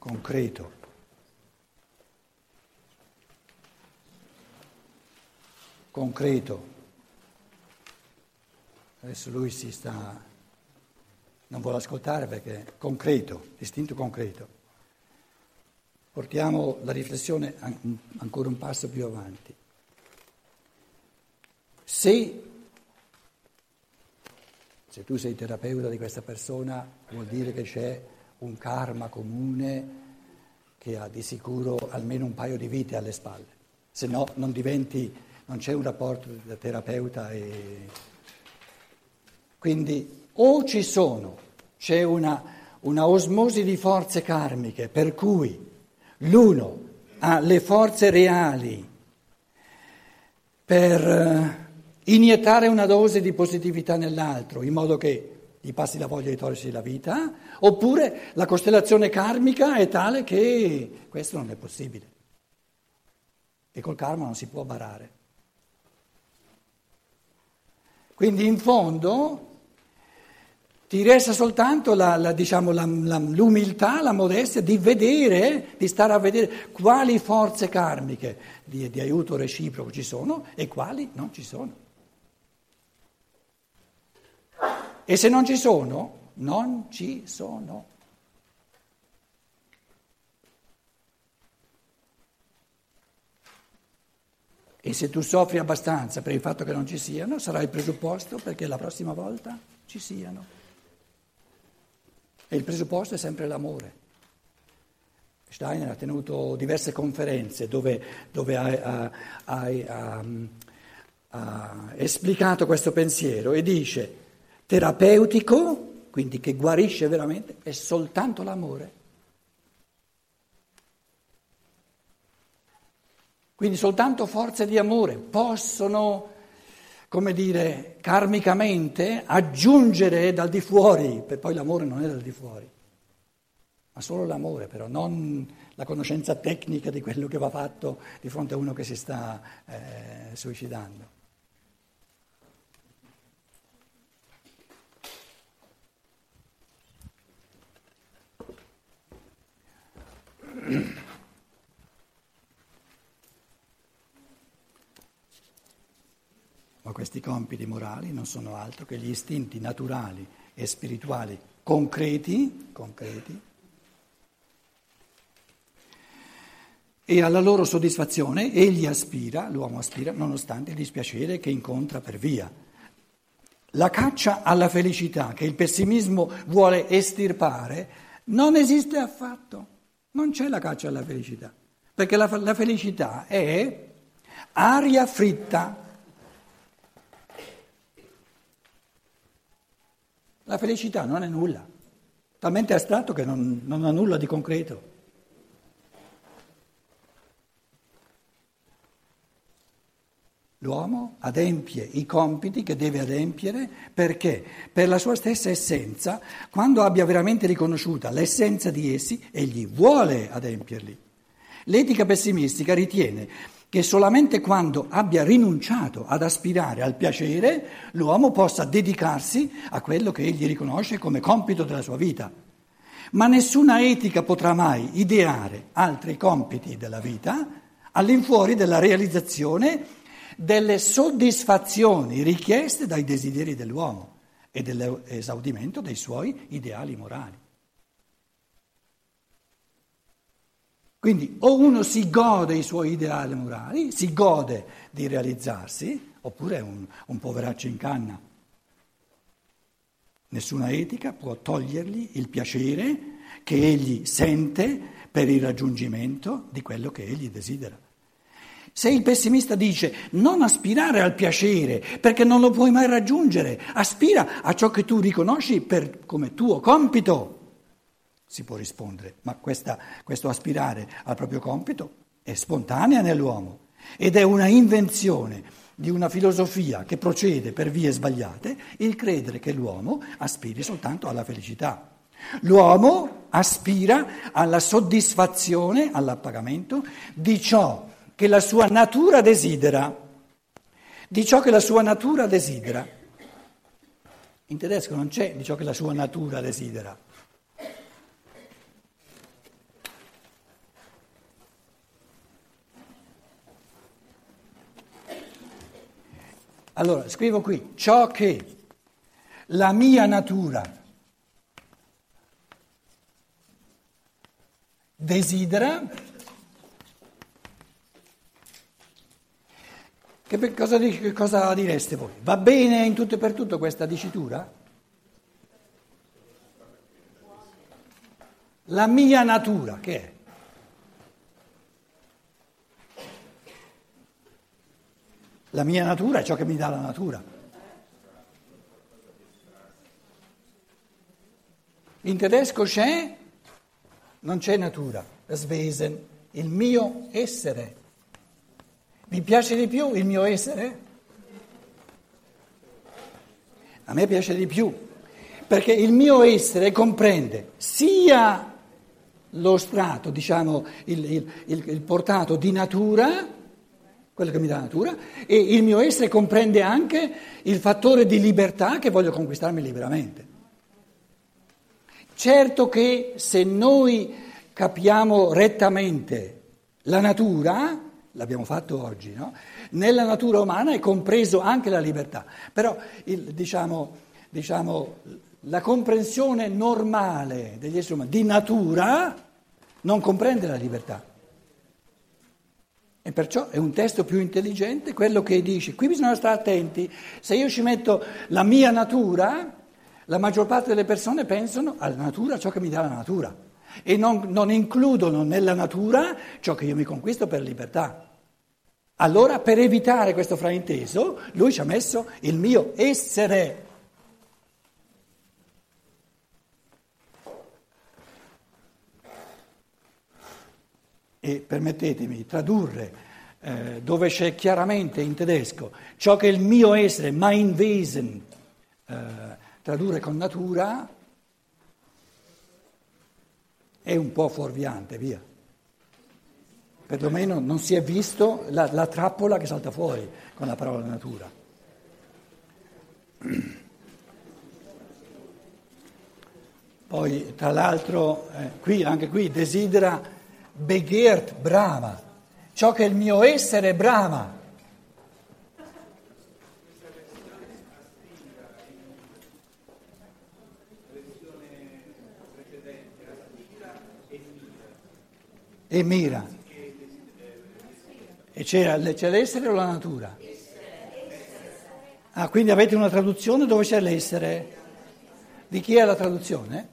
concreto. Concreto. Adesso lui si sta, non vuole ascoltare perché concreto, distinto concreto. Portiamo la riflessione ancora un passo più avanti. Se, se tu sei terapeuta di questa persona, vuol dire che c'è un karma comune che ha di sicuro almeno un paio di vite alle spalle, se no non diventi, non c'è un rapporto da terapeuta e... Quindi o ci sono, c'è una, una osmosi di forze karmiche per cui l'uno ha le forze reali per eh, iniettare una dose di positività nell'altro, in modo che gli passi la voglia di togliersi la vita, oppure la costellazione karmica è tale che questo non è possibile. E col karma non si può barare. Quindi in fondo ti resta soltanto la, la, diciamo, la, l'umiltà, la modestia di vedere, di stare a vedere quali forze karmiche di, di aiuto reciproco ci sono e quali non ci sono. E se non ci sono, non ci sono. E se tu soffri abbastanza per il fatto che non ci siano, sarà il presupposto perché la prossima volta ci siano. E il presupposto è sempre l'amore. Steiner ha tenuto diverse conferenze dove, dove ha, ha, ha, ha esplicato questo pensiero e dice terapeutico, quindi che guarisce veramente, è soltanto l'amore. Quindi soltanto forze di amore possono, come dire, karmicamente aggiungere dal di fuori, per poi l'amore non è dal di fuori, ma solo l'amore però, non la conoscenza tecnica di quello che va fatto di fronte a uno che si sta eh, suicidando. Ma questi compiti morali non sono altro che gli istinti naturali e spirituali concreti, concreti e alla loro soddisfazione egli aspira, l'uomo aspira, nonostante il dispiacere che incontra per via. La caccia alla felicità che il pessimismo vuole estirpare non esiste affatto. Non c'è la caccia alla felicità, perché la, la felicità è aria fritta. La felicità non è nulla, talmente astratto che non, non ha nulla di concreto. L'uomo adempie i compiti che deve adempiere perché per la sua stessa essenza, quando abbia veramente riconosciuta l'essenza di essi, egli vuole adempierli. L'etica pessimistica ritiene che solamente quando abbia rinunciato ad aspirare al piacere l'uomo possa dedicarsi a quello che egli riconosce come compito della sua vita. Ma nessuna etica potrà mai ideare altri compiti della vita all'infuori della realizzazione delle soddisfazioni richieste dai desideri dell'uomo e dell'esaudimento dei suoi ideali morali. Quindi o uno si gode i suoi ideali morali, si gode di realizzarsi, oppure è un, un poveraccio in canna. Nessuna etica può togliergli il piacere che egli sente per il raggiungimento di quello che egli desidera. Se il pessimista dice non aspirare al piacere perché non lo puoi mai raggiungere, aspira a ciò che tu riconosci per, come tuo compito, si può rispondere, ma questa, questo aspirare al proprio compito è spontanea nell'uomo ed è una invenzione di una filosofia che procede per vie sbagliate il credere che l'uomo aspiri soltanto alla felicità. L'uomo aspira alla soddisfazione, all'appagamento di ciò che la sua natura desidera, di ciò che la sua natura desidera. In tedesco non c'è di ciò che la sua natura desidera. Allora, scrivo qui, ciò che la mia natura desidera che cosa, che cosa direste voi? Va bene in tutto e per tutto questa dicitura? La mia natura, che è? La mia natura è ciò che mi dà la natura. In tedesco c'è, non c'è natura, das Wesen, il mio essere. Vi piace di più il mio essere? A me piace di più, perché il mio essere comprende sia lo strato, diciamo, il, il, il, il portato di natura, quello che mi dà la natura, e il mio essere comprende anche il fattore di libertà che voglio conquistarmi liberamente. Certo che se noi capiamo rettamente la natura, l'abbiamo fatto oggi, no? nella natura umana è compreso anche la libertà, però il, diciamo, diciamo, la comprensione normale degli esseri umani di natura non comprende la libertà. E perciò è un testo più intelligente quello che dice, qui bisogna stare attenti, se io ci metto la mia natura, la maggior parte delle persone pensano alla natura ciò che mi dà la natura e non, non includono nella natura ciò che io mi conquisto per libertà. Allora, per evitare questo frainteso, lui ci ha messo il mio essere. e permettetemi di tradurre eh, dove c'è chiaramente in tedesco ciò che il mio essere, mein Wesen, eh, tradurre con natura è un po' fuorviante, via. Perlomeno non si è visto la, la trappola che salta fuori con la parola natura. Poi, tra l'altro, eh, qui, anche qui desidera begehrt brama, ciò che il mio essere brama. E mira. E c'è l'essere o la natura? Ah, quindi avete una traduzione dove c'è l'essere? Di chi è la traduzione?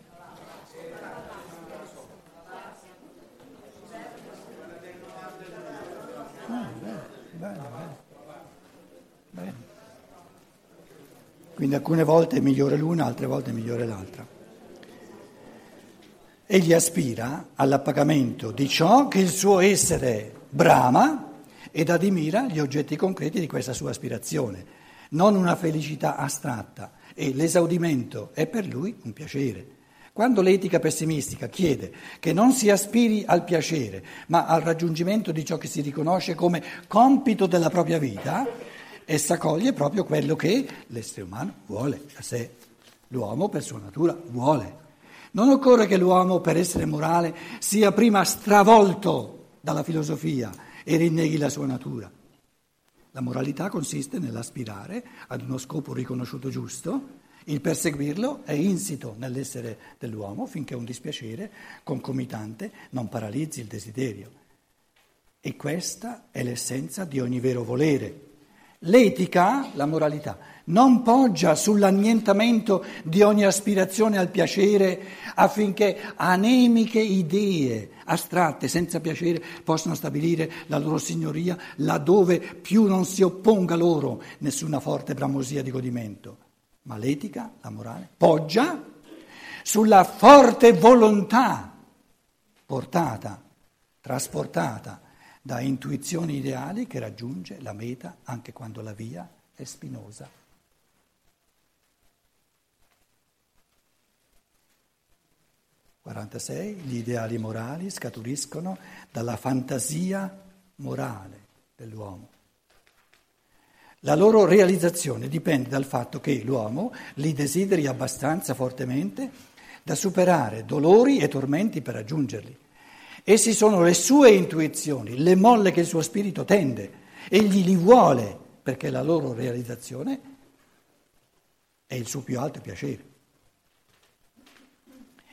Quindi alcune volte è migliore l'una, altre volte è migliore l'altra. Egli aspira all'appagamento di ciò che il suo essere brama ed admira gli oggetti concreti di questa sua aspirazione, non una felicità astratta e l'esaudimento è per lui un piacere. Quando l'etica pessimistica chiede che non si aspiri al piacere, ma al raggiungimento di ciò che si riconosce come compito della propria vita, essa coglie proprio quello che l'essere umano vuole da sé, l'uomo per sua natura vuole. Non occorre che l'uomo per essere morale sia prima stravolto dalla filosofia e rinneghi la sua natura. La moralità consiste nell'aspirare ad uno scopo riconosciuto giusto, il perseguirlo è insito nell'essere dell'uomo finché un dispiacere concomitante non paralizzi il desiderio. E questa è l'essenza di ogni vero volere L'etica, la moralità, non poggia sull'annientamento di ogni aspirazione al piacere affinché anemiche idee astratte, senza piacere, possano stabilire la loro signoria laddove più non si opponga loro nessuna forte bramosia di godimento. Ma l'etica, la morale, poggia sulla forte volontà portata, trasportata da intuizioni ideali che raggiunge la meta anche quando la via è spinosa. Gli ideali morali scaturiscono dalla fantasia morale dell'uomo. La loro realizzazione dipende dal fatto che l'uomo li desideri abbastanza fortemente da superare dolori e tormenti per raggiungerli. Essi sono le sue intuizioni, le molle che il suo spirito tende. Egli li vuole perché la loro realizzazione è il suo più alto piacere.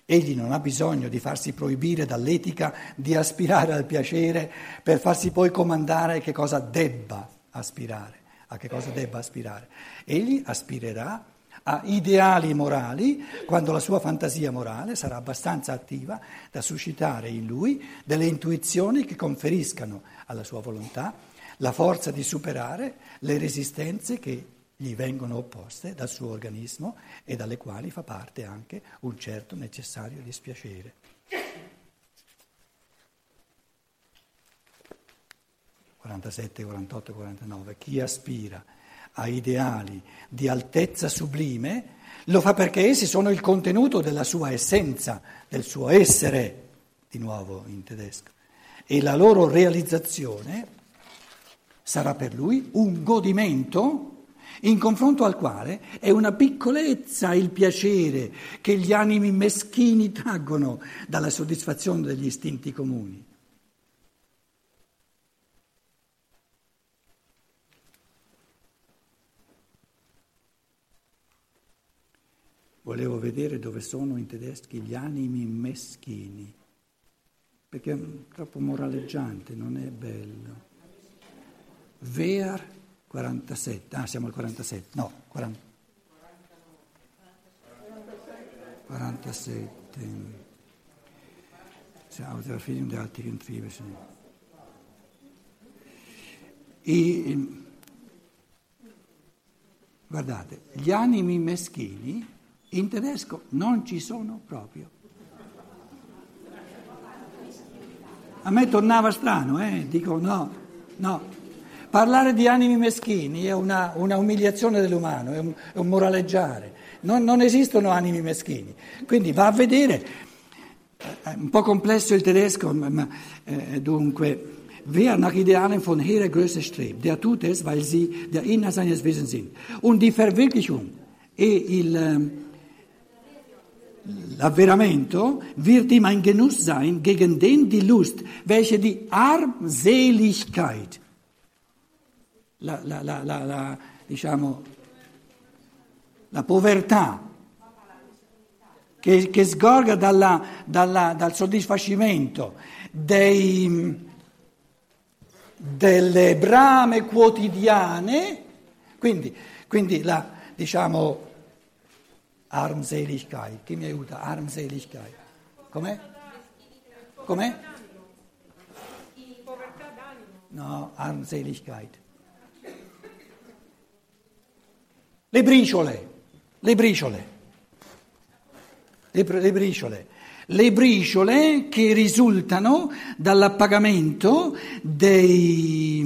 Egli non ha bisogno di farsi proibire dall'etica di aspirare al piacere per farsi poi comandare che cosa debba aspirare, a che cosa debba aspirare. Egli aspirerà a ideali morali quando la sua fantasia morale sarà abbastanza attiva da suscitare in lui delle intuizioni che conferiscano alla sua volontà la forza di superare le resistenze che gli vengono opposte dal suo organismo e dalle quali fa parte anche un certo necessario dispiacere. «47, 48, 49. Chi aspira a ideali di altezza sublime lo fa perché essi sono il contenuto della sua essenza, del suo essere, di nuovo in tedesco, e la loro realizzazione sarà per lui un godimento in confronto al quale è una piccolezza il piacere che gli animi meschini traggono dalla soddisfazione degli istinti comuni. Volevo vedere dove sono in tedeschi gli animi meschini, perché è troppo moraleggiante, non è bello. Ver 47, ah siamo al 47, no, 40, 47. Siamo der altigen Triebe. E, guardate, gli animi meschini in tedesco non ci sono proprio. A me tornava strano, eh? dico no, no. Parlare di animi meschini è una, una umiliazione dell'umano, è un, è un moraleggiare. Non, non, esistono animi meschini. Quindi va a vedere, è un po' complesso il tedesco, ma eh, dunque, wer nach Idealen von hehrer Größe strebt, der tut es, weil sie der Inhalt seines Wesens sind. Und die Verwirklichung e il, l'avveramento wird ihm ein Genuss sein, gegen den die Lust, welche die Armseligkeit. La, la, la, la diciamo, povertà che, che sgorga dalla, dalla, dal soddisfacimento dei, delle brame quotidiane, quindi, quindi la, diciamo, Armseligkeit, chi mi aiuta? Armseligkeit. Com'è? Com'è? No, Armseligkeit. Le briciole, le briciole, le, le briciole, le briciole che risultano dall'appagamento dei,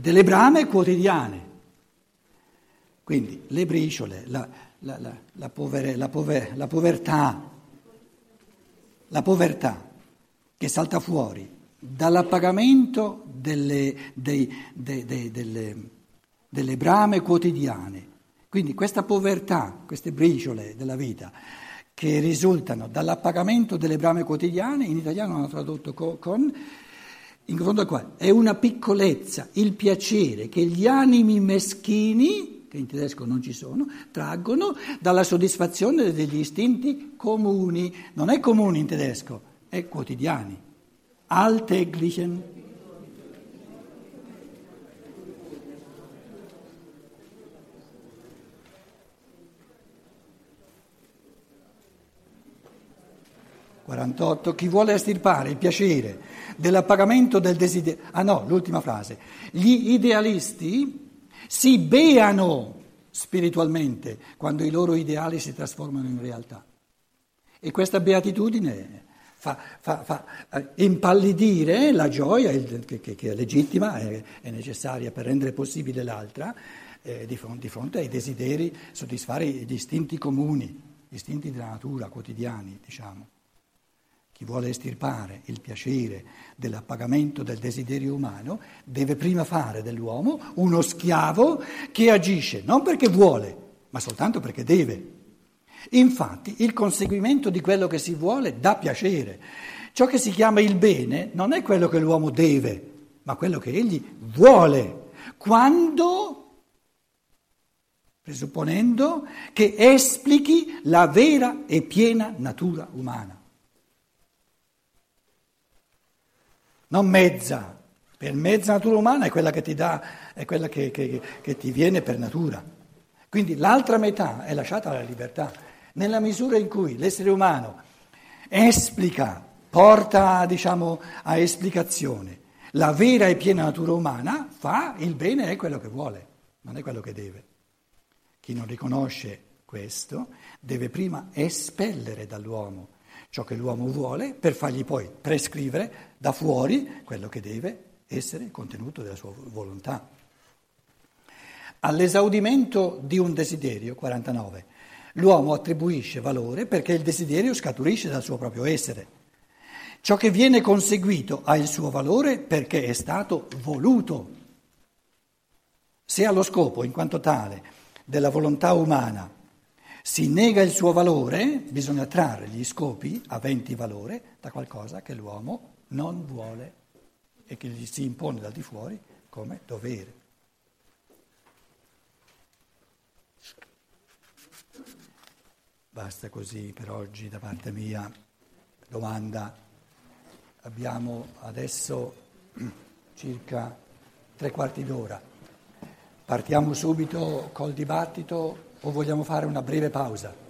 delle brame quotidiane. Quindi le briciole, la, la, la, la, povere, la, pover, la povertà, la povertà che salta fuori dall'appagamento delle, dei, dei, dei, delle, delle brame quotidiane. Quindi questa povertà, queste briciole della vita che risultano dall'appagamento delle brame quotidiane, in italiano hanno tradotto con, in fondo quale è una piccolezza, il piacere che gli animi meschini, che in tedesco non ci sono, traggono dalla soddisfazione degli istinti comuni. Non è comune in tedesco, è quotidiani. Alltäglichen 48. Chi vuole estirpare il piacere dell'appagamento del desiderio. Ah no, l'ultima frase. Gli idealisti si beano spiritualmente quando i loro ideali si trasformano in realtà. E questa beatitudine fa, fa, fa eh, impallidire la gioia che, che, che è legittima, è, è, necessaria per rendere possibile l'altra, eh, di, fronte, di fronte ai desideri, soddisfare gli istinti comuni, gli istinti della natura quotidiani, diciamo. Chi vuole estirpare il piacere dell'appagamento del desiderio umano deve prima fare dell'uomo uno schiavo che agisce non perché vuole, ma soltanto perché deve. Infatti il conseguimento di quello che si vuole dà piacere. Ciò che si chiama il bene non è quello che l'uomo deve, ma quello che egli vuole, quando presupponendo che esplichi la vera e piena natura umana. Non mezza, per mezza natura umana è quella che ti dà, è quella che, che, che ti viene per natura. Quindi l'altra metà è lasciata alla libertà. Nella misura in cui l'essere umano esplica, porta diciamo, a esplicazione la vera e piena natura umana, fa il bene è quello che vuole, non è quello che deve. Chi non riconosce questo deve prima espellere dall'uomo ciò che l'uomo vuole per fargli poi prescrivere da fuori quello che deve essere contenuto della sua volontà. All'esaudimento di un desiderio, 49, l'uomo attribuisce valore perché il desiderio scaturisce dal suo proprio essere. Ciò che viene conseguito ha il suo valore perché è stato voluto. Se allo scopo, in quanto tale, della volontà umana si nega il suo valore, bisogna trarre gli scopi aventi valore da qualcosa che l'uomo non vuole e che gli si impone da di fuori come dovere. Basta così per oggi da parte mia. Domanda. Abbiamo adesso circa tre quarti d'ora. Partiamo subito col dibattito o vogliamo fare una breve pausa?